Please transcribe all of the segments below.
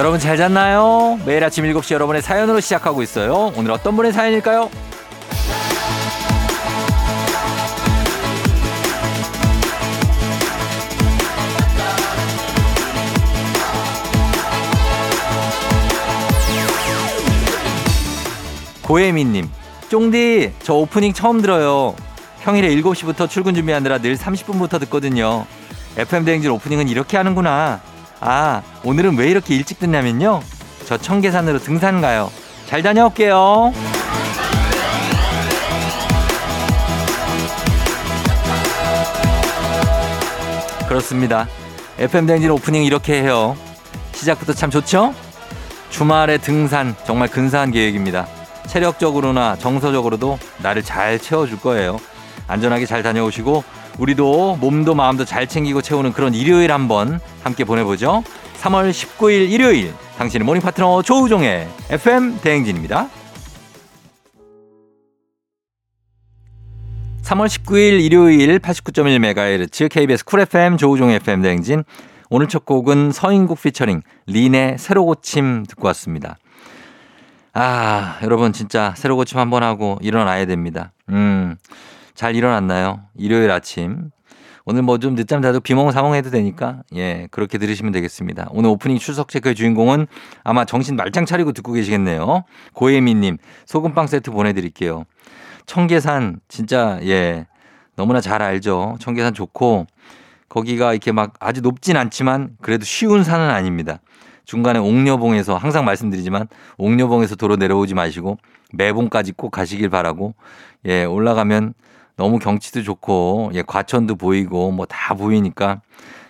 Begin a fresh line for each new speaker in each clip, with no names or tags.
여러분 잘 잤나요? 매일 아침 7시 여러분의 사연으로 시작하고 있어요. 오늘 어떤 분의 사연일까요? 고혜민님, 쫑디, 저 오프닝 처음 들어요. 평일에 7시부터 출근 준비하느라 늘 30분부터 듣거든요. FM대행진 오프닝은 이렇게 하는구나. 아, 오늘은 왜 이렇게 일찍 듣냐면요. 저 청계산으로 등산 가요. 잘 다녀올게요. 그렇습니다. FM대행진 오프닝 이렇게 해요. 시작부터 참 좋죠? 주말에 등산 정말 근사한 계획입니다. 체력적으로나 정서적으로도 나를 잘 채워줄 거예요. 안전하게 잘 다녀오시고 우리도 몸도 마음도 잘 챙기고 채우는 그런 일요일 한번 함께 보내보죠. 3월 19일 일요일 당신의 morning 파트너 조우종의 FM 대행진입니다. 3월 19일 일요일 89.1MHz KBS 쿨 FM 조우종의 FM 대행진 오늘 첫 곡은 서인국 피처링 린의 새로 고침 듣고 왔습니다. 아, 여러분 진짜 새로 고침 한번 하고 일어나야 됩니다. 음. 잘 일어났나요? 일요일 아침. 오늘 뭐 좀 늦잠 자도 비몽사몽 해도 되니까 예 그렇게 들으시면 되겠습니다. 오늘 오프닝 출석 체크의 주인공은 아마 정신 말짱 차리고 듣고 계시겠네요. 고혜미님 소금빵 세트 보내드릴게요. 청계산 진짜 예 너무나 잘 알죠. 청계산 좋고 거기가 이렇게 막 아주 높진 않지만 그래도 쉬운 산은 아닙니다. 중간에 옥녀봉에서 항상 말씀드리지만 옥녀봉에서 도로 내려오지 마시고 매봉까지 꼭 가시길 바라고 예 올라가면 너무 경치도 좋고 예 과천도 보이고 뭐 다 보이니까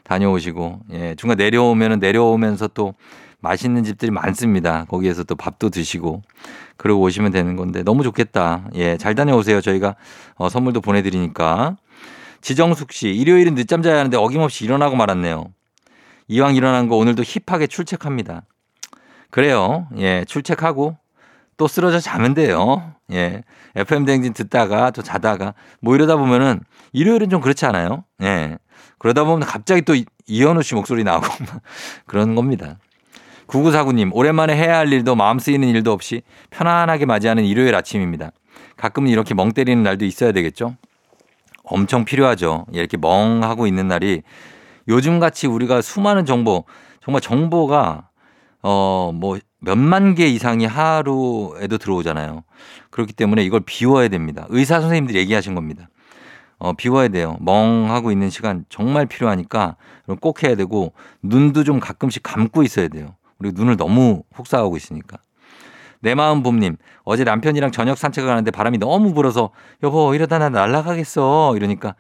다녀오시고 예 중간 내려오면은 내려오면서 또 맛있는 집들이 많습니다. 거기에서 또 밥도 드시고 그러고 오시면 되는 건데 너무 좋겠다. 예 잘 다녀오세요. 저희가 어, 선물도 보내드리니까 지정숙 씨 일요일은 늦잠 자야 하는데 어김없이 일어나고 말았네요. 이왕 일어난 거 오늘도 힙하게 출첵합니다. 그래요. 예 출첵하고 또 쓰러져 자면 돼요. 예. FM 댕진 듣다가 또 자다가 뭐 이러다 보면은 일요일은 좀 그렇지 않아요? 예. 그러다 보면 갑자기 또 이현우 씨 목소리 나오고 그런 겁니다. 9949님, 오랜만에 해야 할 일도 마음 쓰이는 일도 없이 편안하게 맞이하는 일요일 아침입니다. 가끔은 이렇게 멍 때리는 날도 있어야 되겠죠? 엄청 필요하죠. 예, 이렇게 멍하고 있는 날이 요즘 같이 우리가 수많은 정보, 정말 정보가 어, 뭐 몇만 개 이상이 하루에도 들어오잖아요. 그렇기 때문에 이걸 비워야 됩니다. 의사 선생님들이 얘기하신 겁니다. 어, 비워야 돼요. 멍하고 있는 시간 정말 필요하니까 꼭 해야 되고 눈도 좀 가끔씩 감고 있어야 돼요. 우리 눈을 너무 혹사하고 있으니까. 내 마음 봄님, 어제 남편이랑 저녁 산책을 가는데 바람이 너무 불어서 여보 이러다 나 날아가겠어 이러니까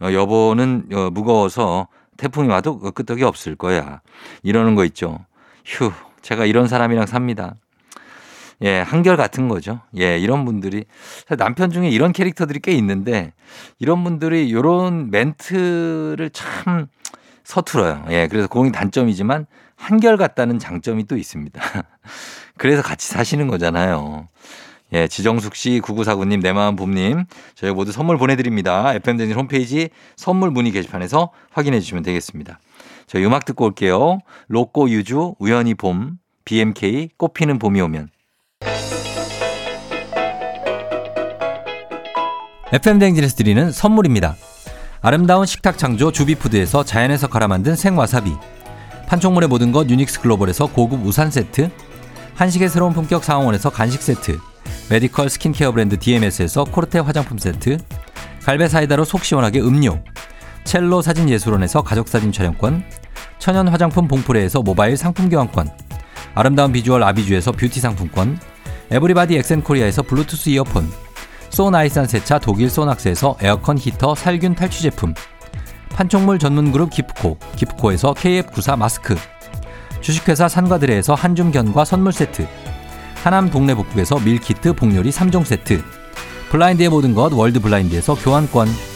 어, 여보는 어, 무거워서 태풍이 와도 끄떡이 없을 거야. 이러는 거 있죠. 휴, 제가 이런 사람이랑 삽니다. 예, 한결 같은 거죠. 예, 이런 분들이 남편 중에 이런 캐릭터들이 꽤 있는데 이런 분들이 이런 멘트를 참 서툴어요. 예, 그래서 공이 단점이지만 한결 같다는 장점이 또 있습니다. 그래서 같이 사시는 거잖아요. 예, 지정숙 씨, 9949님, 내 마음 봄님, 저희 모두 선물 보내드립니다. FM대진 홈페이지 선물 문의 게시판에서 확인해 주시면 되겠습니다. 저희 음악 듣고 올게요. 로꼬 유주, 우연히 봄, BMK, 꽃피는 봄이 오면. FM대행진에서 드리는 선물입니다. 아름다운 식탁 창조 주비푸드에서 자연에서 갈아 만든 생와사비. 판촉물의 모든 것 유닉스 글로벌에서 고급 우산 세트. 한식의 새로운 품격 상황원에서 간식 세트. medical 스킨케어 브랜드 DMS에서 코르테 화장품 세트. 갈베 사이다로 속 시원하게 음료. 첼로 사진 예술원에서 가족사진 촬영권, 천연 화장품 봉프레에서 모바일 상품 교환권, 아름다운 비주얼 아비주에서 뷰티 상품권, 에브리바디 엑센코리아에서 블루투스 이어폰, 소나이산 세차 독일 소낙스에서 에어컨 히터 살균 탈취 제품, 판촉물 전문 그룹 기프코, 기프코에서 KF94 마스크, 주식회사 산과들에에서 한줌 견과 선물 세트, 하남 동네 복국에서 밀키트 복요리 3종 세트, 블라인드의 모든 것 월드 블라인드에서 교환권,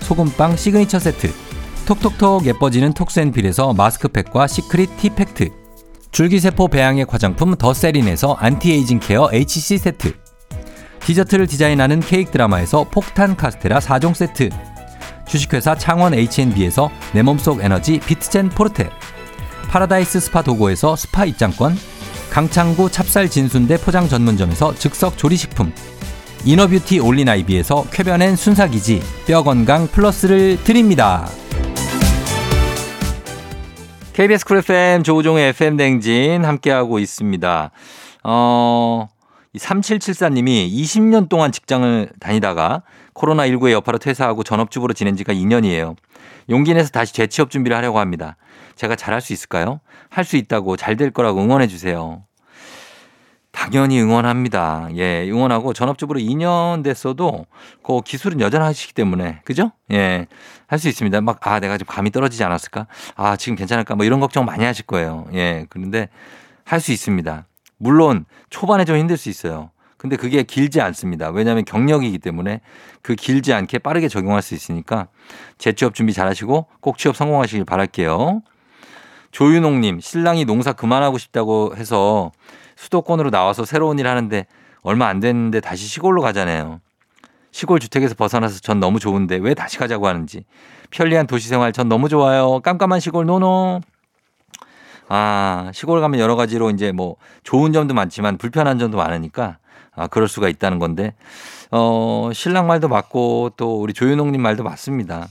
소금빵 시그니처 세트. 톡톡톡 예뻐지는 톡센필에서 마스크팩과 시크릿 티팩트. 줄기세포 배양액 화장품 더세린에서 안티에이징 케어 HC 세트. 디저트를 디자인하는 케이크 드라마에서 폭탄 카스테라 4종 세트. 주식회사 창원 H&B에서 내 몸속 에너지 비트젠 포르테. 파라다이스 스파 도고에서 스파 입장권. 강창구 찹쌀 진순대 포장 전문점에서 즉석 조리식품 이너뷰티 올린아이비에서 쾌변엔 순사기지 뼈건강 플러스를 드립니다. KBS 쿨 FM 조우종의 FM 댕진 함께하고 있습니다. 어, 3774님이 20년 동안 직장을 다니다가 코로나19의 여파로 퇴사하고 전업주부로 지낸 지가 2년이에요. 용기 내서 다시 재취업 준비를 하려고 합니다. 제가 잘할 수 있을까요? 할 수 있다고 잘 될 거라고 응원해 주세요. 당연히 응원합니다. 예, 응원하고 전업주부로 2년 됐어도 그 기술은 여전하시기 때문에 그죠? 예, 할 수 있습니다. 막 아 내가 좀 감이 떨어지지 않았을까? 아 지금 괜찮을까? 뭐 이런 걱정 많이 하실 거예요. 예, 그런데 할 수 있습니다. 물론 초반에 좀 힘들 수 있어요. 근데 그게 길지 않습니다. 왜냐하면 경력이기 때문에 그 길지 않게 빠르게 적용할 수 있으니까 재취업 준비 잘 하시고 꼭 취업 성공하시길 바랄게요. 조윤홍님, 신랑이 농사 그만하고 싶다고 해서 수도권으로 나와서 새로운 일 하는데 얼마 안 됐는데 다시 시골로 가잖아요. 시골 주택에서 벗어나서 전 너무 좋은데 왜 다시 가자고 하는지. 편리한 도시 생활 전 너무 좋아요. 깜깜한 시골 노노. 아, 시골 가면 여러 가지로 이제 뭐 좋은 점도 많지만 불편한 점도 많으니까 아, 그럴 수가 있다는 건데, 어, 신랑 말도 맞고 또 우리 조윤홍 님 말도 맞습니다.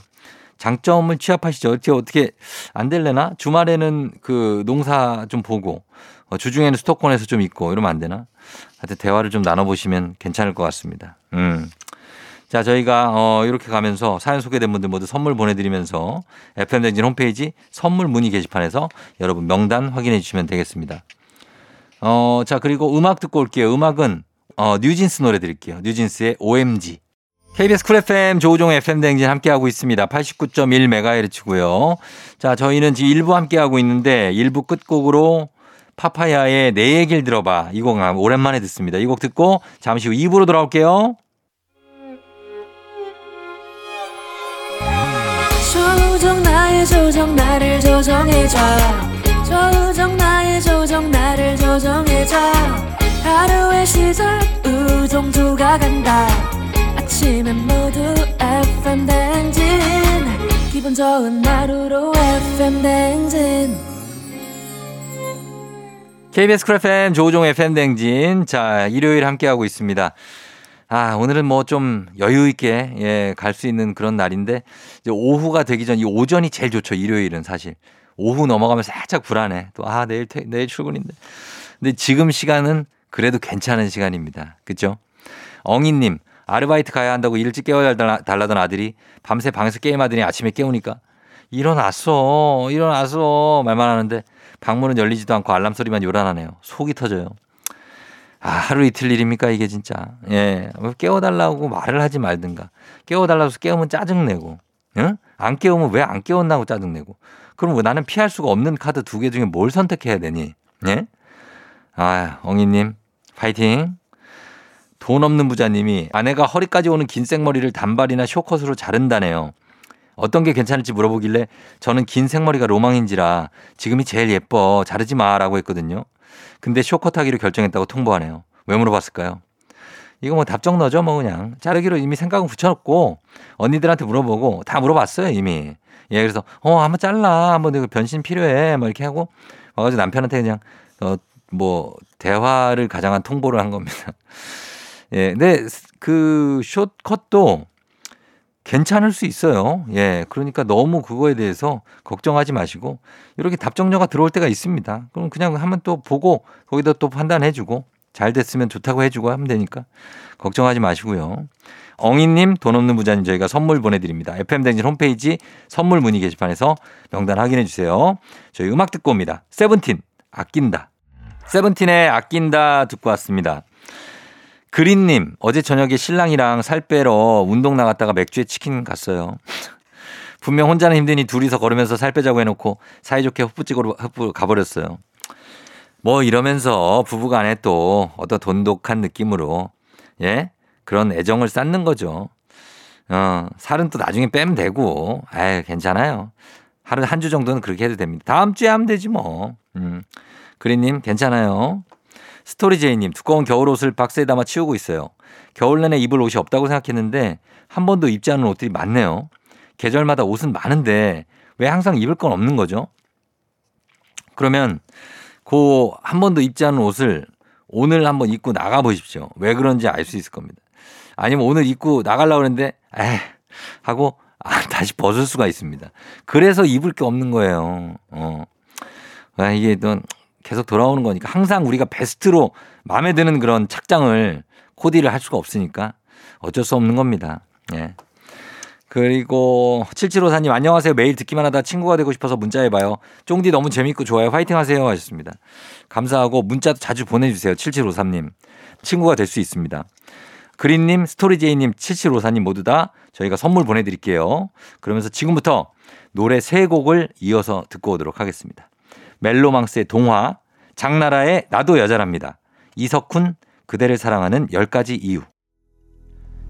장점을 취합하시죠. 어떻게, 어떻게 안 될래나? 주말에는 그 농사 좀 보고, 어, 주중에는 수도권에서 좀 있고 이러면 안 되나? 하여튼 대화를 좀 나눠보시면 괜찮을 것 같습니다. 음. 자, 저희가 어, 이렇게 가면서 사연 소개된 분들 모두 선물 보내드리면서 FM댕진 홈페이지 선물 문의 게시판에서 여러분 명단 확인해 주시면 되겠습니다. 어, 자, 그리고 음악 듣고 올게요. 음악은 어, 뉴진스 노래 드릴게요. 뉴진스의 OMG. KBS 쿨 FM 조우종 FM 대행진 함께하고 있습니다. 89.1MHz고요. 자, 저희는 지금 1부 함께하고 있는데 1부 끝곡으로 파파야의 내 얘기를 들어봐. 이 곡 오랜만에 듣습니다. 이 곡 듣고 잠시 후 2부로 돌아올게요. 조우종 나의 조정 나를 조정해줘. 조우종 나의 조정 나를 조정해줘. 하루의 시절 우정조가 간다 아침엔 모두 FM 댕진 기분 좋은 하루로 FM 댕진 KBS 쿨 FM 조우종 FM 댕진 자 일요일 함께하고 있습니다. 아, 오늘은 뭐 좀 여유 있게 예, 갈 수 있는 그런 날인데 이제 오후가 되기 전 이 오전이 제일 좋죠. 일요일은 사실. 오후 넘어가면 살짝 불안해. 또 아, 내일 퇴, 내일 출근인데. 근데 지금 시간은 그래도 괜찮은 시간입니다. 그죠? 엉이 님, 아르바이트 가야 한다고 일찍 깨워 달라던 아들이 밤새 방에서 게임하더니 아침에 깨우니까 일어났어, 일어났어 말만 하는데 방문은 열리지도 않고 알람 소리만 요란하네요. 속이 터져요. 아, 하루 이틀 일입니까 이게 진짜. 예, 깨워달라고 말을 하지 말든가. 깨워달라고 깨우면 짜증내고, 응? 안 깨우면 왜 안 깨웠나고 짜증내고. 그럼 왜 나는 피할 수가 없는 카드 두 개 중에 뭘 선택해야 되니? 예? 아, 엉이님, 파이팅. 돈 없는 부자님이 아내가 허리까지 오는 긴 생머리를 단발이나 쇼컷으로 자른다네요. 어떤 게 괜찮을지 물어보길래 저는 긴 생머리가 로망인지라 지금이 제일 예뻐. 자르지 마. 라고 했거든요. 근데 쇼컷 하기로 결정했다고 통보하네요. 왜 물어봤을까요? 이거 뭐 답정 너죠. 뭐 그냥. 자르기로 이미 생각은 붙여놓고 언니들한테 물어보고 다 물어봤어요. 이미. 예, 그래서 어, 한번 잘라. 한번 변신 필요해. 뭐 이렇게 하고 와가지고 남편한테 그냥 어, 뭐 대화를 가장한 통보를 한 겁니다. 예, 근데 그 숏컷도 괜찮을 수 있어요. 예, 그러니까 너무 그거에 대해서 걱정하지 마시고 이렇게 답정녀가 들어올 때가 있습니다. 그럼 그냥 한번 또 보고 거기다 또 판단해 주고 잘 됐으면 좋다고 해 주고 하면 되니까 걱정하지 마시고요. 엉이님, 돈 없는 부자님 저희가 선물 보내드립니다. FM댕진 홈페이지 선물 문의 게시판에서 명단 확인해 주세요. 저희 음악 듣고 옵니다. 세븐틴, 아낀다. 세븐틴의 아낀다 듣고 왔습니다. 그린님, 어제 저녁에 신랑이랑 살 빼러 운동 나갔다가 맥주에 치킨 갔어요. 분명 혼자는 힘드니 둘이서 걸으면서 살 빼자고 해놓고 사이좋게 헛부 찍으러 헛부 가버렸어요. 뭐 이러면서 부부간에 또 어떤 돈독한 느낌으로 예 그런 애정을 쌓는 거죠. 어 살은 또 나중에 빼면 되고, 에 괜찮아요. 하루 한 주 정도는 그렇게 해도 됩니다. 다음 주에 하면 되지 뭐. 음. 그리님 괜찮아요. 스토리제이님 두꺼운 겨울 옷을 박스에 담아 치우고 있어요. 겨울 내내 입을 옷이 없다고 생각했는데 한 번도 입지 않은 옷들이 많네요. 계절마다 옷은 많은데 왜 항상 입을 건 없는 거죠? 그러면 그 한 번도 입지 않은 옷을 오늘 한번 입고 나가 보십시오. 왜 그런지 알 수 있을 겁니다. 아니면 오늘 입고 나가려고 그랬는데 에 하고 아, 다시 벗을 수가 있습니다. 그래서 입을 게 없는 거예요. 어. 아, 이게 또 계속 돌아오는 거니까 항상 우리가 베스트로 마음에 드는 그런 착장을 코디를 할 수가 없으니까 어쩔 수 없는 겁니다. 예. 그리고 7754님 안녕하세요. 매일 듣기만 하다 친구가 되고 싶어서 문자해봐요. 쫑디 너무 재밌고 좋아요. 화이팅 하세요 하셨습니다. 감사하고 문자도 자주 보내주세요. 7753님. 친구가 될 수 있습니다. 그린님, 스토리제이님, 7754님 모두 다 저희가 선물 보내드릴게요. 그러면서 지금부터 노래 세 곡을 이어서 듣고 오도록 하겠습니다. 멜로망스의 동화, 장나라의 나도 여자랍니다. 이석훈, 그대를 사랑하는 10가지 이유.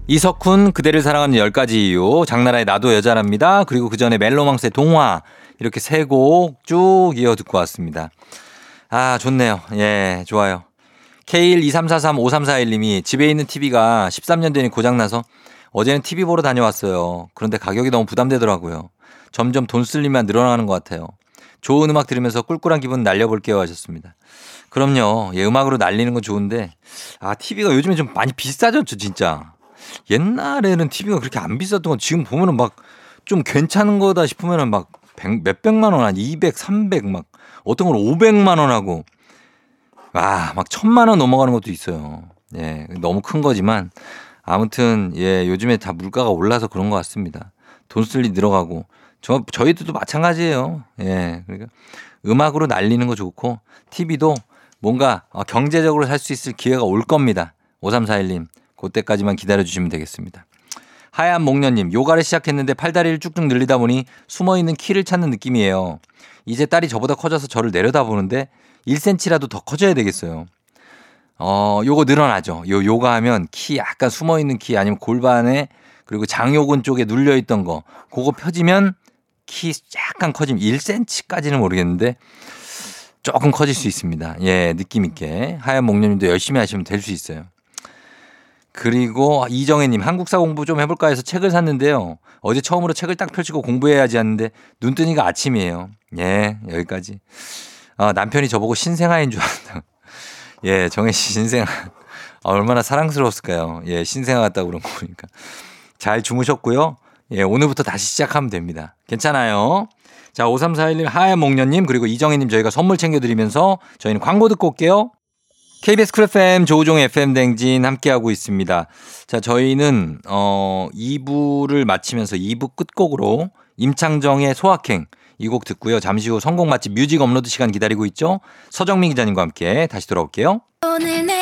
이석훈, 그대를 사랑하는 10가지 이유, 장나라의 나도 여자랍니다. 그리고 그 전에 멜로망스의 동화, 이렇게 세 곡 쭉 이어 듣고 왔습니다. 아, 좋네요. 예, 좋아요. K123435341님이 집에 있는 TV가 13년 전에 고장나서 어제는 TV 보러 다녀왔어요. 그런데 가격이 너무 부담되더라고요. 점점 돈쓸 일만 늘어나는 것 같아요. 좋은 음악 들으면서 꿀꿀한 기분 날려볼게요 하셨습니다. 그럼요. 예, 음악으로 날리는 건 좋은데, 아, TV가 요즘에 좀 많이 비싸졌죠, 진짜. 옛날에는 TV가 그렇게 안 비쌌던 건 지금 보면은 막 좀 괜찮은 거다 싶으면은 막 몇백만 원, 한 200, 300, 막 어떤 건 500만 원 하고 와, 막 천만 원 넘어가는 것도 있어요. 예, 너무 큰 거지만 아무튼 예, 요즘에 다 물가가 올라서 그런 것 같습니다. 돈쓸일 늘어가고 저 저희들도 마찬가지예요. 예, 그러니까 음악으로 날리는 거 좋고 TV도 뭔가 어, 경제적으로 살 수 있을 기회가 올 겁니다. 5341님, 그때까지만 기다려 주시면 되겠습니다. 하얀 목련님, 요가를 시작했는데 팔다리를 쭉쭉 늘리다 보니 숨어 있는 키를 찾는 느낌이에요. 이제 딸이 저보다 커져서 저를 내려다보는데 1cm라도 더 커져야 되겠어요. 어, 요거 늘어나죠. 요 요가 하면 키 약간 숨어 있는 키 아니면 골반에 그리고 장요근 쪽에 눌려 있던 거 그거 펴지면 키 약간 커지면 1cm까지는 모르겠는데 조금 커질 수 있습니다. 예, 느낌 있게 하얀 목련님도 열심히 하시면 될 수 있어요. 그리고 이정혜님 한국사 공부 좀 해볼까 해서 책을 샀는데요. 어제 처음으로 책을 딱 펼치고 공부해야지 하는데 눈 뜨니까 아침이에요. 예, 여기까지. 아, 남편이 저보고 신생아인 줄 알았다. 예, 정혜 씨 신생아. 아, 얼마나 사랑스러웠을까요? 예, 신생아 같다고 그런 거 보니까. 잘 주무셨고요. 예, 오늘부터 다시 시작하면 됩니다. 괜찮아요. 자, 5341님, 하얀 목련님, 그리고 이정혜님 저희가 선물 챙겨드리면서 저희는 광고 듣고 올게요. KBS 쿨 FM 조우종의 FM 댕진 함께하고 있습니다. 자, 저희는, 어, 2부를 마치면서 2부 끝곡으로 임창정의 소확행 이 곡 듣고요. 잠시 후 성공 맛집 뮤직 업로드 시간 기다리고 있죠. 서정민 기자님과 함께 다시 돌아올게요.
오늘 내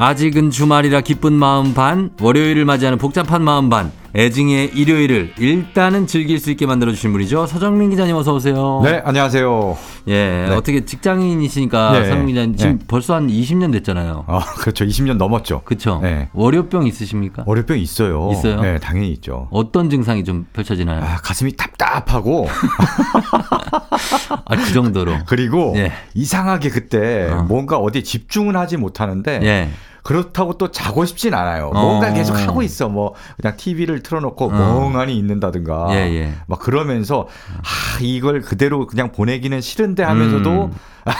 아직은 주말이라 기쁜 마음 반, 월요일을 맞이하는 복잡한 마음 반, 애증의 일요일을 일단은 즐길 수 있게 만들어 주신 분이죠. 서정민 기자님 어서 오세요.
네, 안녕하세요.
예,
네.
어떻게 직장인이시니까
네,
서정민 기자님 지금
네.
벌써 한 20년 됐잖아요.
아, 그렇죠. 20년 넘었죠.
그쵸?
네.
월요병 있으십니까?
월요병 있어요.
있어요?
네, 당연히 있죠.
어떤 증상이 좀 펼쳐지나요?
아, 가슴이 답답하고
아, 그 정도로.
그리고
예.
이상하게 그때
어.
뭔가 어디에 집중은 하지 못하는데
예.
그렇다고 또 자고 싶진 않아요.
어.
뭔가 계속 하고 있어. 뭐 그냥 TV를 틀어놓고 멍하니 있는다든가.
예, 예.
막 그러면서 아 이걸 그대로 그냥 보내기는 싫은데 하면서도
음.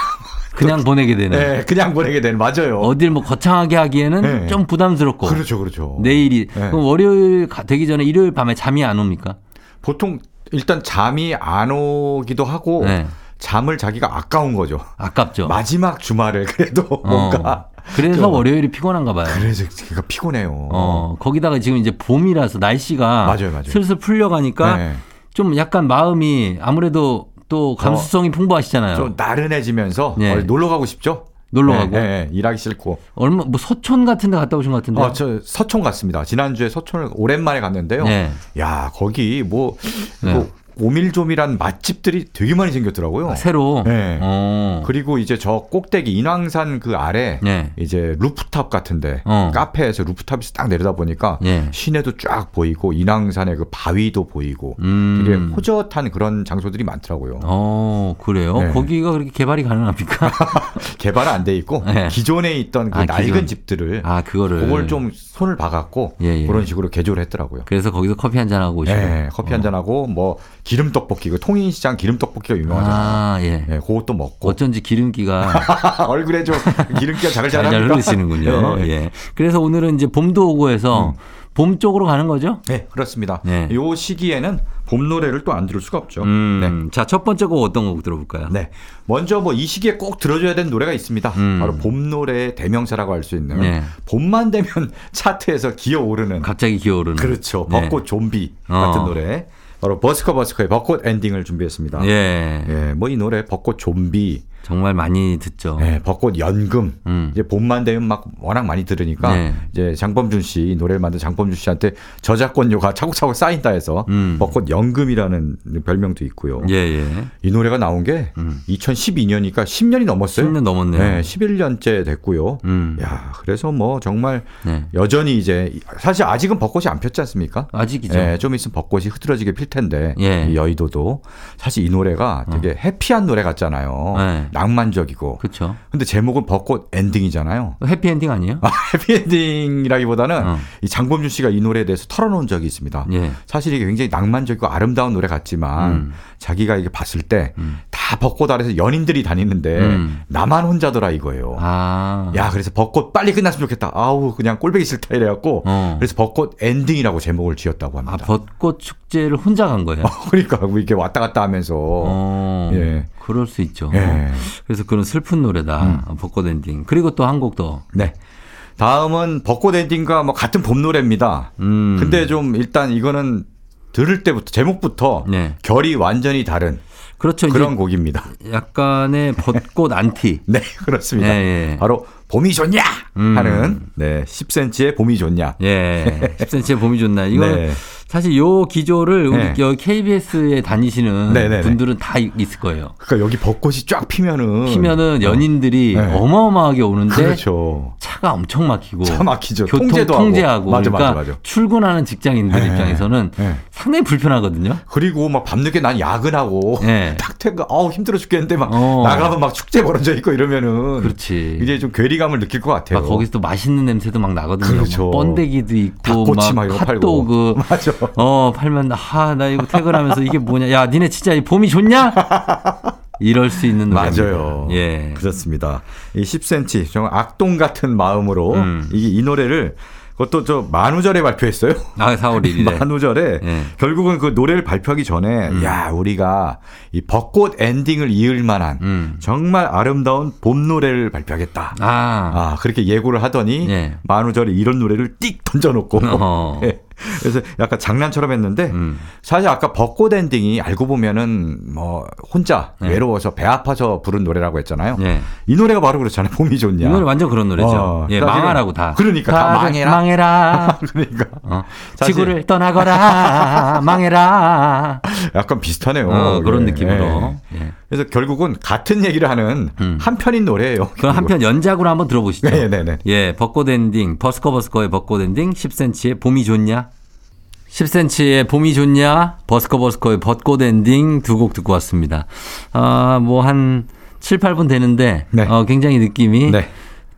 그냥 보내게 되는.
예, 그냥 보내게 되는 맞아요.
어딜 뭐 거창하게 하기에는
네.
좀 부담스럽고.
그렇죠, 그렇죠.
내일이.
네.
그럼 월요일 가- 되기 전에 일요일 밤에 잠이 안 옵니까?
보통 일단 잠이 안 오기도 하고
네.
잠을 자기가 아까운 거죠.
아깝죠.
마지막 주말을 그래도
어.
뭔가
그래서
좀-
월요일이 피곤한가 봐요.
그래서 그가 피곤해요.
어, 거기다가 지금 이제 봄이라서 날씨가
맞아요, 맞아요.
슬슬 풀려가니까
네.
좀 약간 마음이 아무래도 또 감수성이 풍부하시잖아요.
좀 나른해지면서
네.
어디 놀러 가고 싶죠?
놀러
네,
가고.
네, 일하기 싫고.
얼마 뭐 서촌 같은 데 갔다 오신 것 같은데.
어, 저 서촌 갔습니다. 지난주에 서촌을 오랜만에 갔는데요.
네.
야, 거기 뭐,
네.
뭐 오밀조밀한 맛집들이 되게 많이 생겼더라고요.
아, 새로.
네.
어.
그리고 이제 저 꼭대기 인왕산 그 아래
네.
이제 루프탑 같은데
어.
카페에서 루프탑에서 딱 내려다 보니까
예.
시내도 쫙 보이고 인왕산의 그 바위도 보이고
음.
되게 호젓한 그런 장소들이 많더라고요.
어, 그래요?
네.
거기가 그렇게 개발이 가능합니까?
개발은 안 돼 있고
네.
기존에 있던 그
아,
낡은
기존.
집들을
아, 그거를.
그걸 좀 손을 박았고
예, 예.
그런 식으로 개조를 했더라고요.
그래서 거기서 커피 한 잔 하고 오시고.
네, 커피 한잔 하고 뭐 기름 떡볶이 그 통인시장 기름 떡볶이가 유명하잖아요.
아, 예.
네, 그것도 먹고
어쩐지 기름기가
얼굴에 좀 기름기가
잘
자글자글합니까?
흐르시는군요.
네.
예. 그래서 오늘은 이제 봄도 오고 해서 봄 쪽으로 가는 거죠?
네, 그렇습니다.
네.
요 시기에는 봄 노래를 또 안 들을 수가 없죠.
음. 자, 첫 번째 곡 어떤 곡 들어볼까요?
네. 먼저 뭐 이 시기에 꼭 들어줘야 되는 노래가 있습니다.
음.
바로 봄 노래의 대명사라고 할 수 있는
네.
봄만 되면 차트에서 기어오르는
갑자기 기어오르는.
그렇죠.
네.
벚꽃 좀비 같은
어.
노래. 바로 버스커 버스커의 벚꽃 엔딩을 준비했습니다.
예.
예, 뭐 이 노래 벚꽃 좀비,
정말 많이 듣죠.
예, 벚꽃 연금.
음.
이제 봄만 되면 막 워낙 많이 들으니까
네.
이제 장범준 씨이 노래를 만든 장범준 씨한테 저작권료가 차곡차곡 쌓인다 해서
음.
벚꽃 연금이라는 별명도 있고요.
예, 예.
이 노래가 나온 게
음.
2012년이니까 10년이 넘었어요.
10년 넘었네요.
네, 11년째 됐고요.
음.
야, 그래서 뭐 정말
네.
여전히 이제 사실 아직은 벚꽃이 안 폈지 않습니까?
아직이죠.
예, 좀 있으면 벚꽃이 흐트러지게 필 텐데
예.
이 여의도도 사실 이 노래가 되게 해피한 노래 같잖아요.
네.
낭만적이고.
그렇죠.
근데 제목은 벚꽃 엔딩이잖아요.
해피엔딩 아니에요?
아, 해피엔딩이라기보다는
어.
이 장범준 씨가 이 노래에 대해서 털어놓은 적이 있습니다.
예.
사실 이게 굉장히 낭만적이고 아름다운 노래 같지만
음.
자기가 이게 봤을 때다
음.
벚꽃 아래서 연인들이 다니는데
음.
나만 혼자더라 이거예요.
아.
야, 그래서 벚꽃 빨리 끝났으면 좋겠다. 아우, 그냥 꼴보기 싫다 이래갖고
어.
그래서 벚꽃 엔딩이라고 제목을 지었다고 합니다.
아, 벚꽃 축제를 혼자 간 거예요?
그러니까 뭐 이렇게 왔다 갔다 하면서
어.
예.
그럴 수 있죠.
예.
그래서 그런 슬픈 노래다.
음.
벚꽃 엔딩. 그리고 또 한 곡 더.
네. 다음은 벚꽃 엔딩과 뭐 같은 봄 노래입니다.
음.
근데 좀 일단 이거는 들을 때부터 제목부터
네.
결이 완전히 다른
그렇죠.
그런 곡입니다.
약간의 벚꽃 안티.
네, 그렇습니다.
예, 예.
바로 봄이 좋냐
음.
하는 네, 10cm의 봄이 좋냐.
예. 10cm의 봄이 좋냐. 이거는
네.
사실 요 기조를 우리
네.
여기 KBS에 다니시는
네네네.
분들은 다 있을 거예요.
그러니까 여기 벚꽃이 쫙 피면은
피면은 연인들이
네.
어마어마하게 오는데
그렇죠.
차가 엄청 막히고
차 막히죠.
교통
통제도 하고.
통제하고
맞아,
그러니까
맞아, 맞아.
출근하는 직장인들
네.
입장에서는
네.
상당히 불편하거든요.
그리고 막 밤늦게 난 야근하고
네.
탁 퇴근 아우 힘들어 죽겠는데 막
어.
나가면 막 축제 벌어져 있고 이러면은
그렇지.
이제 좀 괴리감을 느낄 것 같아요.
막 거기서 또 맛있는 냄새도 막 나거든요.
그렇죠.
막 번데기도 있고
막
핫도그.
맞아.
어 팔면 아 나 이거 퇴근하면서 이게 뭐냐 야 니네 진짜 이 봄이 좋냐 이럴 수 있는 노래입니다.
맞아요.
예.
그렇습니다. 이 10cm 정말 악동 같은 마음으로
음.
이게 이 노래를 그것도 저 만우절에 발표했어요.
아 4월 1일에
만우절에
예.
결국은 그 노래를 발표하기 전에
음.
야 우리가 이 벚꽃 엔딩을 이을 만한
음.
정말 아름다운 봄 노래를 발표하겠다.
아,
아 그렇게 예고를 하더니
예.
만우절에 이런 노래를 띡 던져 놓고
어.
예. 그래서 약간 장난처럼 했는데
음.
사실 아까 벚꽃 엔딩이 알고 보면은 뭐 혼자
네.
외로워서 배 아파서 부른 노래라고 했잖아요.
예.
이 노래가 바로 그렇잖아요. 봄이 좋냐.
이 노래 완전 그런 노래죠.
어,
예,
사실은
망하라고 다.
그러니까 다
다들
망해라.
망해라.
그러니까
어, 지구를 떠나거라. 망해라.
약간 비슷하네요.
어, 그런
예.
느낌으로.
예.
예.
그래서 결국은 같은 얘기를 하는
음.
한 편인 노래예요.
그럼 한편 연작으로 한번 들어보시죠.
네, 네, 네.
예, 벚꽃 엔딩, 버스커 버스커의 벚꽃 엔딩, 10cm의 봄이 좋냐? 10cm의 봄이 좋냐? 버스커 버스커의 벚꽃 엔딩 두 곡 듣고 왔습니다. 아, 뭐 한 7, 8분 되는데
네.
어, 굉장히 느낌이
네.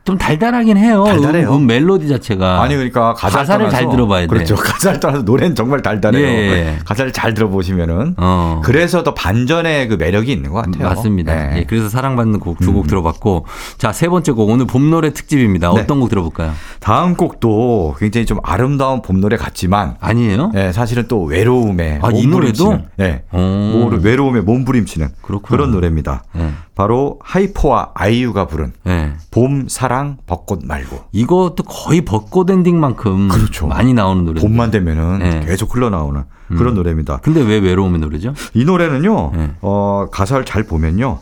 좀 달달하긴 해요.
달달해요.
음, 음, 멜로디 자체가.
아니 그러니까 가사를,
가사를 잘
떠나서-
들어봐야 돼.
그렇죠. 가사를 떠나서 노래는 정말 달달해요.
예, 예.
가사를 잘 들어보시면은
어.
그래서 더 반전의 그 매력이 있는 것 같아요.
맞습니다.
네.
예, 그래서 사랑받는 곡 두곡 들어봤고 자 세 번째 곡 오늘 봄 노래 특집입니다.
네.
어떤 곡 들어볼까요?
다음 곡도 굉장히 좀 아름다운 봄 노래 같지만
아니에요?
예, 사실은 또 외로움에
아, 이 노래도?
몸부림치는, 예,
오.
뭐 외로움에 몸부림치는
그렇구나.
그런 노래입니다.
예.
바로 하이포와 아이유가 부른
예.
봄 사랑 벚꽃 말고
이것도 거의 벚꽃 엔딩만큼
그렇죠.
많이 나오는 노래.
봄만 되면은
네.
계속 흘러나오는
음.
그런 노래입니다.
근데 왜 외로움의 노래죠?
이 노래는요,
네.
어, 가사를 잘 보면요,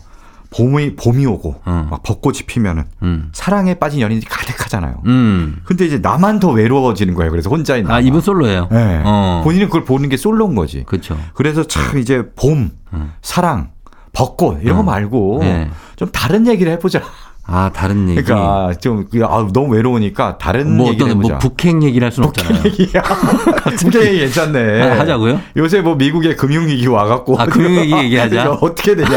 봄이 봄이 오고
어.
막 벚꽃이 피면은
음.
사랑에 빠진 연인이 가득하잖아요.
음.
근데 이제 나만 더 외로워지는 거예요. 그래서 혼자인 나.
아, 이분 솔로예요.
네.
어.
본인은 그걸 보는 게 솔로인 거지.
그렇죠.
그래서 참 이제 봄,
음.
사랑, 벚꽃 이런 거
어.
말고
네.
좀 다른 얘기를 해보자.
아, 다른 얘기.
그러니까 좀 그, 아, 너무 외로우니까 다른
뭐
얘기를
어떤 뭐
해보자.
북행 얘기를 할 수는 없잖아요.
얘기야. 북해 괜찮네.
아, 하자고요?
요새 뭐 미국에 금융 위기 와갖고.
아, 금융 위기 얘기하자?
이거 어떻게 되냐.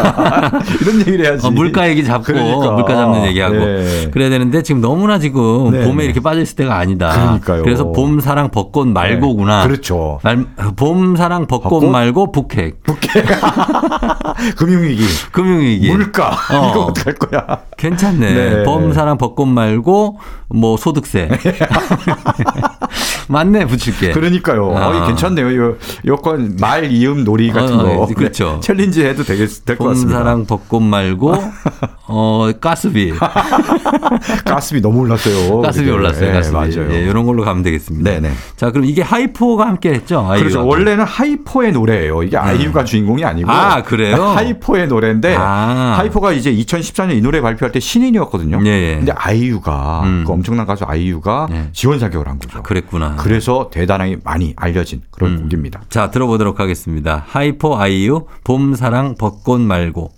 이런 얘기를 해야지.
어, 물가 얘기 잡고
그러니까.
물가 잡는 얘기하고
네.
그래야 되는데 지금 너무나 지금
네.
봄에 이렇게 빠져 있을 때가 아니다.
그러니까요.
그래서 봄 사랑 벚꽃 말고구나.
네. 그렇죠.
말- 봄 사랑 벚꽃,
벚꽃?
말고 북핵.
금융 위기.
금융 위기.
물가.
어.
이거 어떡할 거야.
괜찮네.
네.
봄 사랑 벚꽃 말고 뭐 소득세. 많네 붙일 게.
그러니까요.
아.
어, 이 괜찮네요. 요, 요건 말, 이음, 놀이 같은
어,
거.
어, 그렇죠.
챌린지 해도 되겠, 될것
봄
같습니다.
사랑 벚꽃 말고 어 가스비.
가스비 너무 올랐어요.
가스비
그죠?
올랐어요.
예,
가스비.
맞아요.
예, 이런 걸로 가면 되겠습니다.
네네.
자, 그럼 이게 하이포가 함께 했죠?
그렇죠. 원래는 하이포의 노래예요. 이게 아이유가 주인공이 아니고.
아, 그래요?
하이포의 노래인데
아.
하이포가 이제 2014년 이 노래 발표할 때 신인 이었거든요.
예, 예.
근데 아이유가
음.
그 엄청난 가수 아이유가
예.
지원 사격을 한 거죠.
그랬구나.
그래서 대단하게 많이 알려진 그런
음.
곡입니다.
자, 들어보도록 하겠습니다. 하이포 아이유, 봄, 사랑, 벚꽃 말고.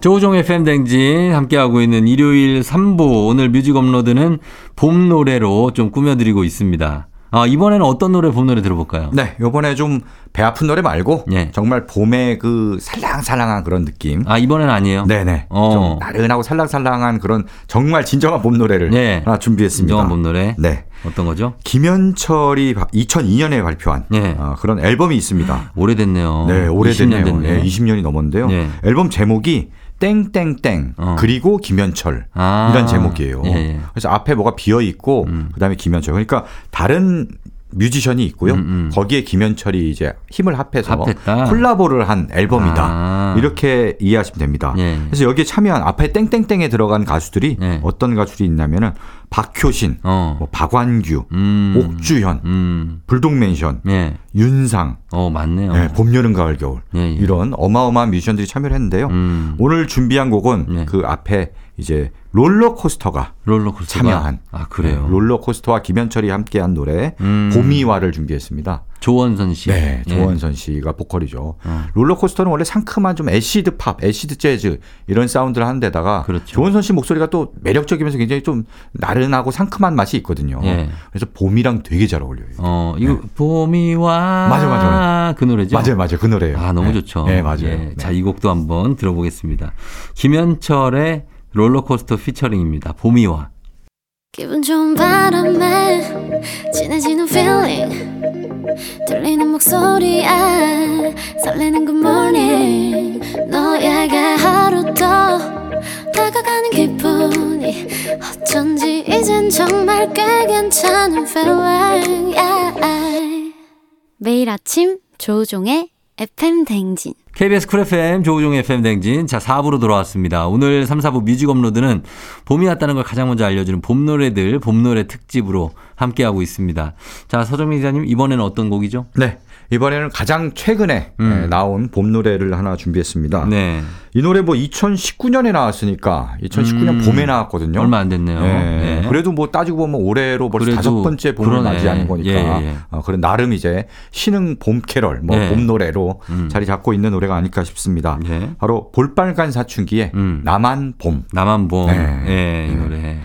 조우종 FM 댕진 함께하고 있는 일요일 3부 오늘 뮤직 업로드는 봄 노래로 좀 꾸며드리고 있습니다. 아, 이번에는 어떤 노래 봄 노래 들어볼까요?
네, 요번에 좀 배 아픈 노래 말고
예.
정말 봄의 그 살랑살랑한 그런 느낌.
아, 이번엔 아니에요?
네네.
어.
좀 나른하고 살랑살랑한 그런 정말 진정한 봄 노래를
네.
하나 준비했습니다.
진정한 봄 노래.
네.
어떤 거죠?
김현철이 2002년에 발표한
네.
어, 그런 앨범이 있습니다.
오래됐네요.
네, 오래됐네요.
20년 됐네요.
네, 20년이 넘었는데요.
네.
앨범 제목이 땡땡땡
어.
그리고 김현철
아.
이런 제목이에요.
예, 예.
그래서 앞에 뭐가 비어 있고
음.
그다음에 김현철. 그러니까 다른 뮤지션이 있고요.
음, 음.
거기에 김현철이 이제 힘을 합해서
합했다.
콜라보를 한 앨범이다.
아.
이렇게 이해하시면 됩니다.
예.
그래서 여기에 참여한 앞에 땡땡땡에 들어간 가수들이
예.
어떤 가수들이 있냐면은 박효신,
어.
뭐 박완규,
음.
옥주현,
음.
불독맨션,
예.
윤상,
어, 맞네요.
네, 봄, 여름, 가을, 겨울
예, 예.
이런 어마어마한 뮤지션들이 참여를 했는데요.
음.
오늘 준비한 곡은
네.
그 앞에 이제 롤러코스터가
롤러코스터가
참여한
아, 그래요.
네, 롤러코스터와 김현철이 함께한 노래
음.
봄이와를 준비했습니다.
조원선 씨.
네,
예.
조원선 씨가 보컬이죠.
어.
롤러코스터는 원래 상큼한 좀 acid pop, acid jazz 이런 사운드를 하는 데다가
그렇죠.
조원선 씨 목소리가 또 매력적이면서 굉장히 좀 나른하고 상큼한 맛이 있거든요.
예.
그래서 봄이랑 되게 잘 어울려요.
어, 이거 봄이와
네. 맞아, 맞아.
그 노래죠.
맞아요, 맞아요. 그 노래예요.
아, 너무
네.
좋죠.
네, 맞아요.
예.
네.
자, 이 곡도 한번 들어보겠습니다. 김현철의 롤러코스터 피처링입니다. 봄이와.
기분 좋은 바람에 진해지는 feeling 들리는 목소리에 설레는 good morning 너에게 하루 더 다가가는 기분이 어쩐지 이젠 정말 꽤 괜찮은 feeling yeah. 매일 아침 조종의 FM 댕진
KBS 쿨 FM 조우종 FM 댕진. 자, 4부로 돌아왔습니다. 오늘 3, 4부 뮤직 업로드는 봄이 왔다는 걸 가장 먼저 알려주는 봄 노래들, 봄 노래 특집으로 함께하고 있습니다. 자, 서정민 기자님, 이번에는 어떤 곡이죠?
네. 이번에는 가장 최근에
음.
예, 나온 봄 노래를 하나 준비했습니다.
네.
이 노래 뭐 2019년에 나왔으니까 2019년
음.
봄에 나왔거든요.
얼마 안 됐네요.
예.
네.
그래도 뭐 따지고 보면 올해로 벌써 다섯 번째 봄을
그러네.
맞이하는 거니까
예, 예.
어, 그런 나름 이제 신흥 봄 캐럴, 뭐
예.
봄 노래로
음.
자리 잡고 있는 노래가 아닐까 싶습니다.
예.
바로 볼빨간 사춘기의
음.
나만 봄.
나만 봄.
네.
예, 이
네.
노래.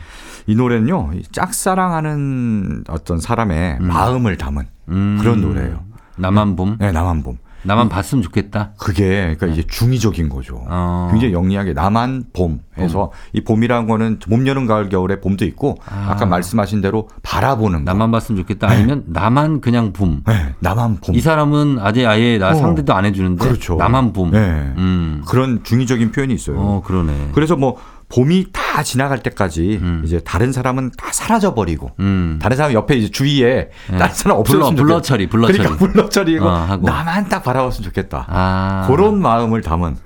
이 노래는요, 이 짝사랑하는 어떤 사람의 마음을 담은
음.
그런 노래예요.
나만 봄?
네, 나만 봄.
나만 봤으면 좋겠다.
그게 그러니까 이제 중의적인 거죠.
어.
굉장히 영리하게 나만 봄 해서 이 봄이라는 거는 봄, 여름, 가을, 겨울에 봄도 있고
아.
아. 까 말씀하신 대로 바라보는 거.
나만 봤으면 좋겠다. 아니면 나만 그냥 봄.
네, 나만 봄.
이 사람은 아재 아예 나
어.
상대도 안 해주는데
그렇죠.
나만 봄.
네.
음.
그런 중의적인 표현이 있어요.
어 그러네.
그래서 뭐 봄이 다 지나갈 때까지
음.
이제 다른 사람은 다 사라져 버리고
음.
다른 사람 옆에 이제 주위에
네.
다른 사람
불러
없었으면
불러. 처리 불러 처리.
그러니까 불러 처리고
어.
나만 딱 바라봤으면 좋겠다.
아.
그런 마음을 담은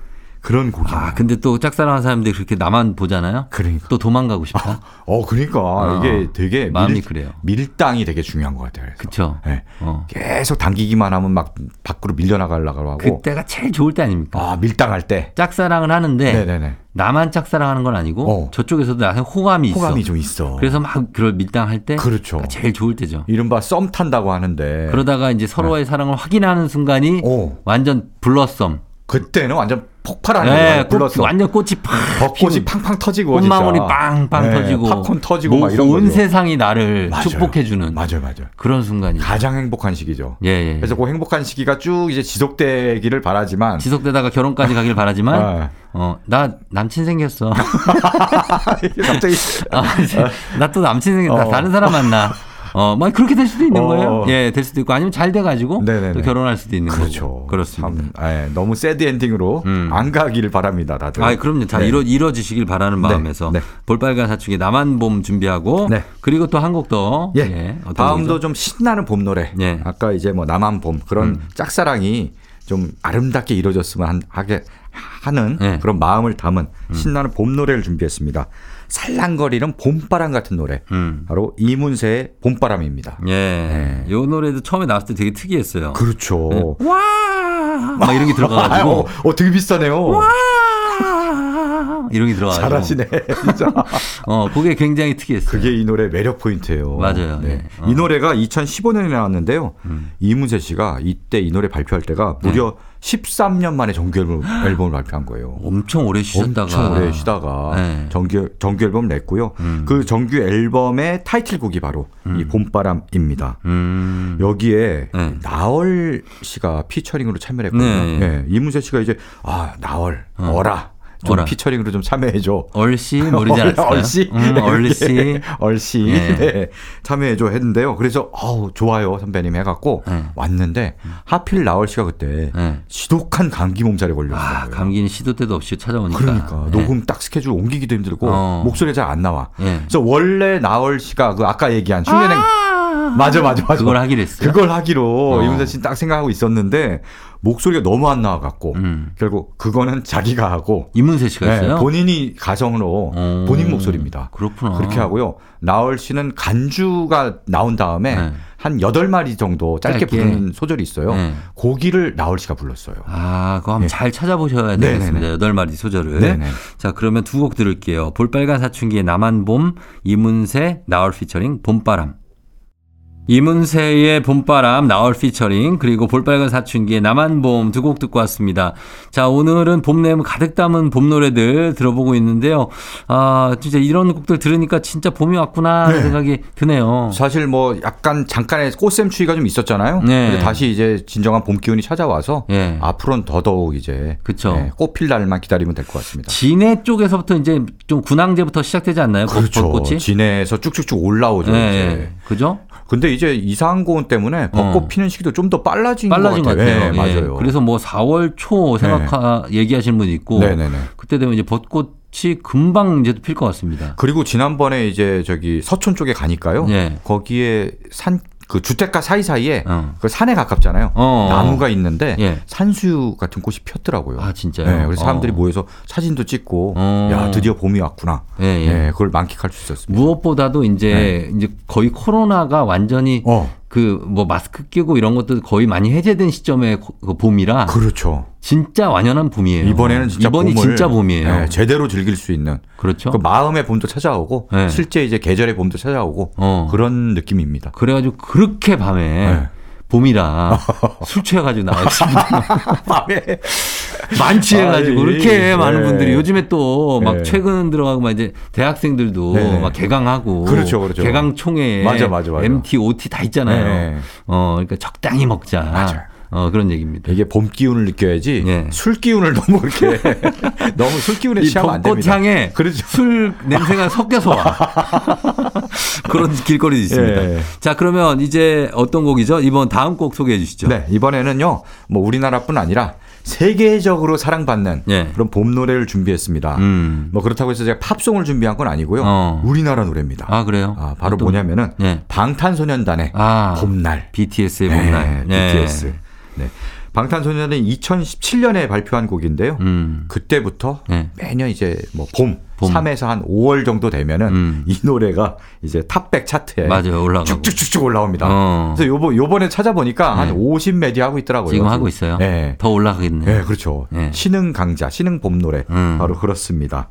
그런 곡이에요.
아 근데 또 짝사랑하는 사람들이 그렇게 나만 보잖아요.
그러니까.
또 도망가고 싶다.
어, 그러니까 이게 되게
마음이
밀,
그래요.
밀당이 되게 중요한 것 같아요.
그쵸.
네.
어.
계속 당기기만 하면 막 밖으로 밀려나가려고 하고.
그때가 제일 좋을 때 아닙니까?
아, 밀당할 때.
짝사랑을 하는데
네네네.
나만 짝사랑하는 건 아니고
어.
저쪽에서도 나한테 호감이 있어.
호감이 좀 있어.
그래서 막 그걸 밀당할 때
그렇죠.
제일 좋을 때죠.
이른바 썸 탄다고 하는데.
그러다가 이제 서로의 사랑을 확인하는 순간이
네. 오.
완전 블러썸.
그때는 완전 폭발하는
네,
불렀어.
완전 꽃이 팍
벚꽃이 팡팡 터지고
꽃망울이. 빵빵
네,
터지고
팝콘 터지고
뭐
막 이런
온
거죠.
세상이 나를
맞아요.
축복해주는
맞아요, 맞아요.
그런 순간이
가장 행복한 시기죠.
예, 예.
그래서 그 행복한 시기가 쭉 이제 지속되기를 바라지만
지속되다가 결혼까지 가길 바라지만
아.
어나 남친 생겼어
갑자기
아, 나또 남친 생겼다
어.
다른 사람 만나 어, 뭐 그렇게 될 수도 있는
어.
거예요. 예, 될 수도 있고 아니면 잘 돼가지고
네네네.
또 결혼할 수도 있는
그렇죠.
거고. 그렇습니다.
참, 예, 너무 새드 엔딩으로
음.
안 가기를 바랍니다, 다들.
아, 그럼요. 다
네.
이뤄 이뤄지시길 바라는 마음에서
네.
볼빨간 사춘기 나만 봄 준비하고
네.
그리고 또 한곡 더.
예.
어떤
다음도? 좀 신나는 봄 노래.
예.
아까 이제 뭐 나만 봄 그런
음.
짝사랑이 좀 아름답게 이루어졌으면 한- 하게 하는
예.
그런 마음을 담은
음.
신나는 봄 노래를 준비했습니다. 살랑거리는 봄바람 같은 노래.
음.
바로 이문세의 봄바람입니다.
예.
네.
요 노래도 처음에 나왔을 때 되게 특이했어요.
그렇죠.
와! 막 이런 게
아,
들어가가지고
어, 어, 되게 비싸네요.
와! 이런 게 들어가가지고
잘하시네, 진짜.
어, 그게 굉장히 특이했어요.
그게 이 노래 매력 포인트예요.
맞아요.
네.
예. 어.
이 노래가 2015년에 나왔는데요.
음.
이문세 씨가 이때 이 노래 발표할 때가 무려
네.
13년 만에 정규 앨범, 앨범을 발표한 거예요.
엄청 오래 쉬셨다가
엄청 오래 쉬다가
네.
정규 정규 앨범 냈고요.
음.
그 정규 앨범의 타이틀곡이 바로 이 봄바람입니다.
음.
여기에
네.
나얼 씨가 피처링으로 참여했거든요.
네.
네. 이문세 씨가 이제 아 나얼
어.
어라 좀
어라.
피처링으로 좀 참여해줘.
얼씨 모르지 않았어요?
얼씨,
음, 얼씨.
얼씨,
예.
네. 참여해줘 했는데요. 그래서 아우 좋아요 선배님 해갖고
네.
왔는데 하필 나얼 씨가 그때
네.
지독한 감기 몸살에 걸렸어요.
아, 감기는 시도 때도 없이 찾아오니까.
그러니까
네.
녹음 딱 스케줄 옮기기도 힘들고
어.
목소리가 잘안 나와.
예.
그래서 원래 나얼 씨가 그 아까 얘기한 흉내낸 맞아 맞아 맞아
그걸 하기로 했어요.
그걸 하기로
어.
이문세 씨는 딱 생각하고 있었는데 목소리가 너무 안 나와갖고
음.
결국 그거는 자기가 하고
이문세 씨가
네,
했어요?
본인이 가성으로
어.
본인 목소리입니다.
그렇구나.
그렇게 하고요. 나얼 씨는 간주가 나온 다음에
네.
한 8마리 정도 짧게,
짧게.
부르는 소절이 있어요.
네.
고기를 나얼 씨가 불렀어요.
아, 그거 한번
예.
잘 찾아보셔야
네네네.
되겠습니다. 여덟 마디 소절을.
네네.
자, 그러면 두 곡 들을게요. 볼빨간 사춘기의 나만 봄, 이문세, 나얼 피처링, 봄바람. 이문세의 봄바람, 나얼 피처링, 그리고 볼빨간 사춘기의 나만 봄두 곡 듣고 왔습니다. 자, 오늘은 봄 내음 가득 담은 봄 노래들 들어보고 있는데요. 아, 진짜 이런 곡들 들으니까 진짜 봄이 왔구나
네.
생각이 드네요.
사실 뭐 약간 잠깐의 꽃샘 추위가 좀 있었잖아요.
네.
근데 다시 이제 진정한 봄 기운이 찾아와서
예.
앞으로는 더더욱 이제
그쵸.
네, 꽃필 날만 기다리면 될 것 같습니다.
진해 쪽에서부터 이제 좀 군항제부터 시작되지 않나요? 벚-
그렇죠.
벚꽃이?
진해에서 쭉쭉쭉 올라오죠.
네,
이제.
네. 그죠?
근데 이제 이상한 고온 때문에 벚꽃
어.
피는 시기도 좀 더 빨라진,
빨라진 것 같아요.
네,
예.
맞아요.
그래서 뭐 4월 초 생각하 얘기하시는 분이 있고
네네네.
그때 되면 이제 벚꽃 이 금방 이제 필 것 같습니다.
그리고 지난번에 이제 저기 서촌 쪽에 가니까요.
예.
거기에 산 그 주택가 사이사이에
어.
그 산에 가깝잖아요.
어.
나무가 있는데
예.
산수유 같은 꽃이 폈더라고요.
아 진짜요?
네, 그래서 사람들이
어.
모여서 사진도 찍고
어.
야 드디어 봄이 왔구나.
예, 예.
네, 그걸 만끽할 수 있었습니다.
무엇보다도 이제 이제 거의 코로나가 완전히
네. 어,
그 뭐 마스크 끼고 이런 것도 거의 많이 해제된 시점의 고- 그 봄이라
그렇죠.
진짜 완연한 봄이에요.
이번에는 진짜
이번이 진짜 봄이에요.
네, 제대로 즐길 수 있는
그렇죠.
그 마음의 봄도 찾아오고
네.
실제 이제 계절의 봄도 찾아오고
어.
그런 느낌입니다.
그래가지고 그렇게 밤에
네.
봄이라 술 취해가지고 나왔습니다.
밤에
많지 해가지고
아이,
그렇게 많은
네.
분들이 요즘에 또막
네.
최근 들어가고 막 이제 대학생들도
네.
막 개강하고
그렇죠, 그렇죠.
개강 총회
맞아, 맞아, 맞아.
MT, OT 다 있잖아요.
네.
어 그러니까 적당히 먹자.
맞아요.
어 그런 얘기입니다.
이게 봄 기운을 느껴야지
예.
술 기운을 너무 그렇게 너무 술 기운에
이
취하면 안 됩니다.
벚꽃향에
그렇죠.
술 냄새가 섞여서 와. 그런 길거리도 있습니다.
예.
자, 그러면 이제 어떤 곡이죠? 이번 다음 곡 소개해 주시죠.
네, 이번에는요. 뭐 우리나라뿐 아니라 세계적으로 사랑받는
예.
그런 봄 노래를 준비했습니다.
음.
뭐 그렇다고 해서 제가 팝송을 준비한 건 아니고요.
어.
우리나라 노래입니다.
아, 그래요?
아, 바로
어떤-
뭐냐면은
예.
방탄소년단의
아.
봄날.
BTS의
네,
봄날. 네.
BTS. 네. 방탄소년단이 2017년에 발표한 곡인데요.
음.
그때부터
네.
매년 이제 뭐 봄,
봄.
3에서 한 5월 정도 되면은
음.
이 노래가 이제 탑백 차트에
맞아요. 올라가고.
쭉쭉쭉쭉 올라옵니다.
어.
그래서 요번 요번에 찾아보니까
네.
한 50 메디 하고 있더라고요.
지금 하고 있어요.
네.
더 올라가겠네요.
네, 그렇죠.
네.
신흥 강자, 신흥 봄 노래
음.
바로 그렇습니다.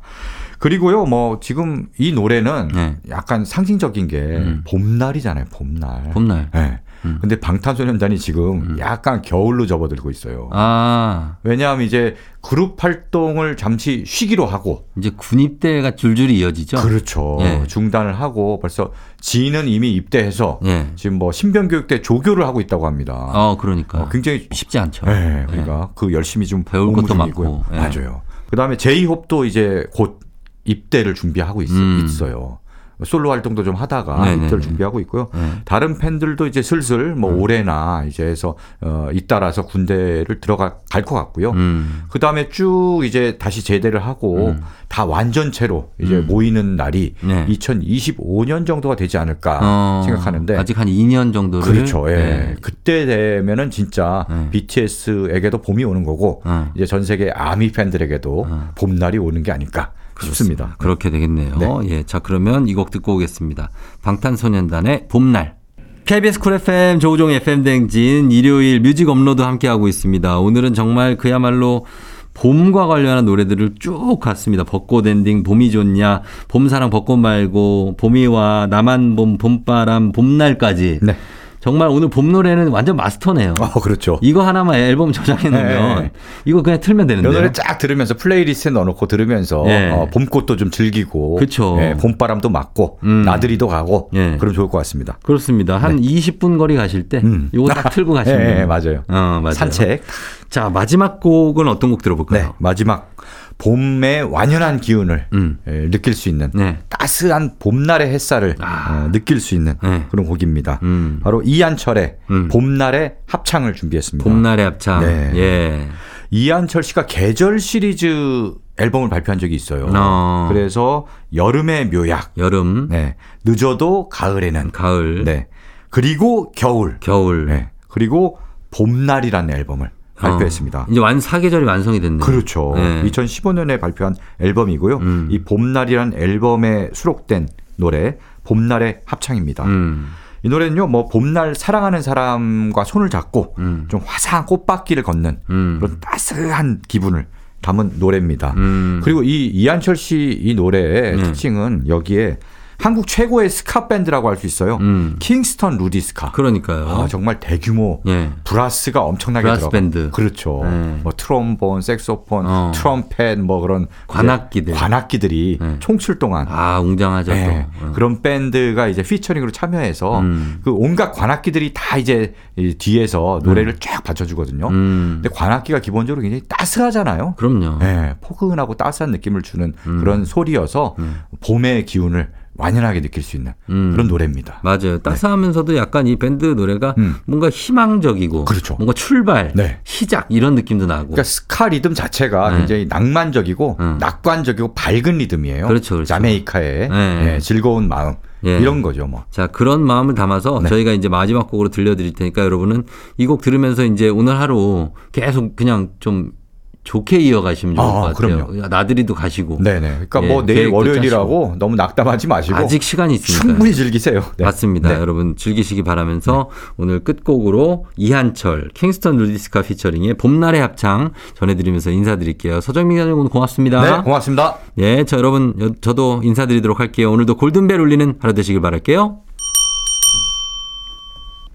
그리고요, 뭐 지금 이 노래는
네.
약간 상징적인 게
음.
봄날이잖아요, 봄날.
봄날.
네.
음.
근데 방탄소년단이 지금 약간 겨울로 접어들고 있어요.
아,
왜냐하면 이제 그룹 활동을 잠시 쉬기로 하고
이제 군입대가 줄줄이 이어지죠?
그렇죠.
예.
중단을 하고 벌써 지인은 이미 입대해서
예.
지금 뭐 신병 교육대 조교를 하고 있다고 합니다.
어, 그러니까.
어, 굉장히
쉽지 않죠.
네, 그러니까 그 열심히 좀
배울 것도. 많고, 예.
맞아요. 그다음에 제이홉도 이제 곧 입대를 준비하고 있,
음.
어요 솔로 활동도 좀 하다가
네네네.
입대를 준비하고 있고요.
네.
다른 팬들도 이제 슬슬 뭐 올해나 이제 해서 어 잇따라서 군대를 들어가 갈것 같고요.
음.
그 다음에 쭉 이제 다시 제대를 하고
음.
다 완전체로 이제
음.
모이는 날이
네.
2025년 정도가 되지 않을까
어,
생각하는데
아직 한 2년 정도를.
그렇죠. 예.
네.
그때 되면은 진짜
네.
BTS에게도 봄이 오는 거고
어.
이제 전 세계 아미 팬들에게도
어.
봄날이 오는 게 아닐까 싶습니다.
그렇게 되겠네요.
네.
예. 자, 그러면 이 곡 듣고 오겠습니다. 방탄소년단의 봄날. KBS 쿨 FM 조우종 FM 댕진 일요일 뮤직 업로드 함께하고 있습니다. 오늘은 정말 그야말로 봄과 관련한 노래들을 쭉 갔습니다. 벚꽃 엔딩, 봄이 좋냐, 봄사랑 벚꽃 말고, 봄이 와, 나만 봄, 봄바람, 봄날까지.
네.
정말 오늘 봄 노래는 완전 마스터네요.
어, 그렇죠.
이거 하나만 앨범 저장해 놓으면
네.
이거 그냥 틀면
이
되는데요.
노래 쫙 들으면서 playlist에 넣어놓고 들으면서
예.
어, 봄꽃도 좀 즐기고
그쵸.
예, 봄바람도 맞고
음.
나들이도 가고
예.
그럼 좋을 것 같습니다.
그렇습니다. 한 20분 거리 가실 때
음.
이거 딱 틀고 가시면.
예, 맞아요.
어, 맞아요.
산책.
자, 마지막 곡은 어떤 곡
네.
들어볼까요?
마지막 봄의 완연한 기운을
음.
예, 느낄 수 있는
네.
따스한 봄날의 햇살을
아.
어, 느낄 수 있는
네.
그런 곡입니다.
음.
바로 이한철의
음.
봄날의 합창을 준비했습니다.
봄날의 합창.
네.
예.
이한철 씨가 계절 시리즈 앨범을 발표한 적이 있어요.
어.
그래서 여름의 묘약,
여름,
네. 늦어도 가을에는,
가을,
네. 그리고 겨울,
겨울.
네. 그리고 봄날이라는 앨범을 발표했습니다.
어, 이제 완 사계절이 완성이 됐네요.
그렇죠.
네.
2015년에 발표한 앨범이고요.
음.
이 봄날이란 앨범에 수록된 노래 봄날의 합창입니다.
음.
이 노래는요, 뭐 봄날 사랑하는 사람과 손을 잡고
음.
좀 화사한 꽃밭길을 걷는
음.
그런 따스한 기분을 담은 노래입니다.
음.
그리고 이 이한철 씨 이 노래의
네.
특징은 여기에 한국 최고의 스카 밴드라고 할 수 있어요.
음.
킹스턴 루디 스카.
그러니까요.
아, 정말 대규모
예.
브라스가 엄청나게
브라스
들어가.
밴드.
그렇죠.
네.
뭐 트롬본, 색소폰,
어.
트럼펫 뭐 그런
관악기들.
관악기들이
네.
총출동한
아, 웅장하죠
네,
또. 어.
그런 밴드가 이제 featuring으로 참여해서
음.
그 온갖 관악기들이 다 이제 이 뒤에서 노래를 쫙 받쳐 주거든요.
음.
근데 관악기가 기본적으로 굉장히 따스하잖아요.
그럼요.
네, 포근하고 따스한 느낌을 주는
음.
그런 소리여서
음.
봄의 기운을 완연하게 느낄 수 있는
음.
그런 노래입니다.
맞아요. 따스하면서도 약간 이 밴드 노래가
음.
뭔가 희망적이고
그렇죠.
뭔가 출발,
네.
시작 이런 느낌도 나고.
그러니까 스카 리듬 자체가
네.
굉장히 낭만적이고
음.
낙관적이고 밝은 리듬이에요.
그렇죠, 그렇죠.
자메이카의
네.
예, 즐거운 마음
예.
이런 거죠, 뭐.
자, 그런 마음을 담아서
네.
저희가 이제 마지막 곡으로 들려드릴 테니까 여러분은 이 곡 들으면서 이제 오늘 하루 계속 그냥 좀 좋게 이어가시면 좋을
아,
것 같아요.
그럼요.
나들이도 가시고.
네네. 그러니까
예,
뭐 내일 월요일이라고 너무 낙담하지 마시고
아직 시간이 있으니까.
충분히 즐기세요. 네.
맞습니다.
네.
여러분 즐기시기 바라면서 오늘 끝곡으로 이한철, 킹스턴 루디스카 피처링의 봄날의 합창 전해드리면서 인사드릴게요. 서정민 기자님 오늘 고맙습니다.
네, 고맙습니다.
예, 저 여러분 여- 저도 인사드리도록 할게요. 오늘도 골든벨 울리는 하루 되시길 바랄게요.